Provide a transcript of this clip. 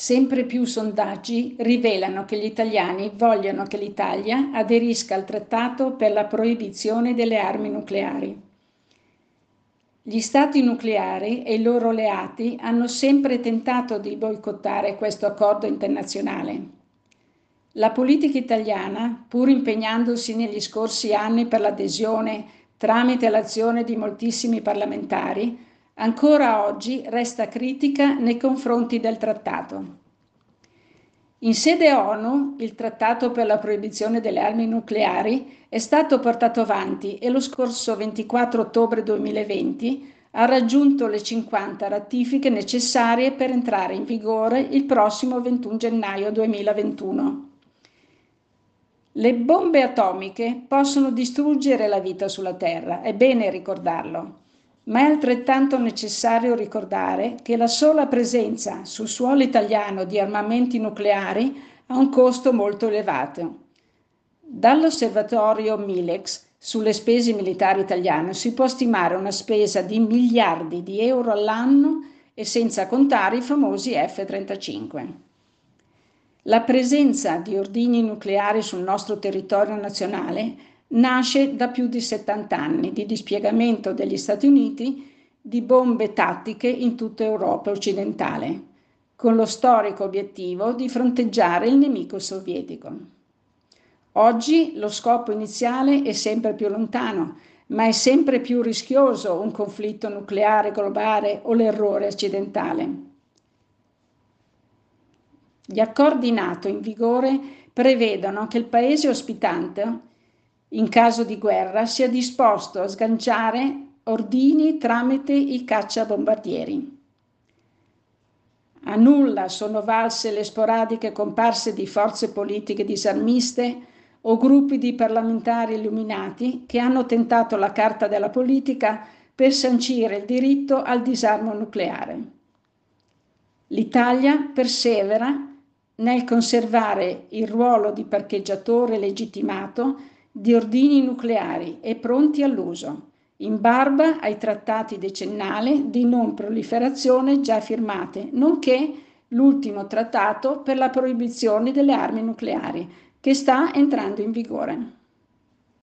Sempre più sondaggi rivelano che gli italiani vogliono che l'Italia aderisca al trattato per la proibizione delle armi nucleari. Gli stati nucleari e i loro alleati hanno sempre tentato di boicottare questo accordo internazionale. La politica italiana, pur impegnandosi negli scorsi anni per l'adesione tramite l'azione di moltissimi parlamentari, ancora oggi resta critica nei confronti del trattato. In sede ONU il trattato per la proibizione delle armi nucleari è stato portato avanti e lo scorso 24 ottobre 2020 ha raggiunto le 50 ratifiche necessarie per entrare in vigore il prossimo 21 gennaio 2021. Le bombe atomiche possono distruggere la vita sulla Terra, è bene ricordarlo ma è altrettanto necessario ricordare che la sola presenza sul suolo italiano di armamenti nucleari ha un costo molto elevato. Dall'osservatorio Milex sulle spese militari italiane si può stimare una spesa di miliardi di euro all'anno e senza contare i famosi F-35. La presenza di ordini nucleari sul nostro territorio nazionale nasce da più di 70 anni di dispiegamento degli Stati Uniti di bombe tattiche in tutta Europa occidentale, con lo storico obiettivo di fronteggiare il nemico sovietico. Oggi lo scopo iniziale è sempre più lontano, ma è sempre più rischioso un conflitto nucleare globale o l'errore occidentale. Gli accordi NATO in vigore prevedono che il paese ospitante in caso di guerra, sia disposto a sganciare ordini tramite i cacciabombardieri. A nulla sono valse le sporadiche comparse di forze politiche disarmiste o gruppi di parlamentari illuminati che hanno tentato la carta della politica per sancire il diritto al disarmo nucleare. L'Italia persevera nel conservare il ruolo di parcheggiatore legittimato di ordini nucleari e pronti all'uso, in barba ai trattati decennali di non proliferazione già firmate, nonché l'ultimo trattato per la proibizione delle armi nucleari, che sta entrando in vigore.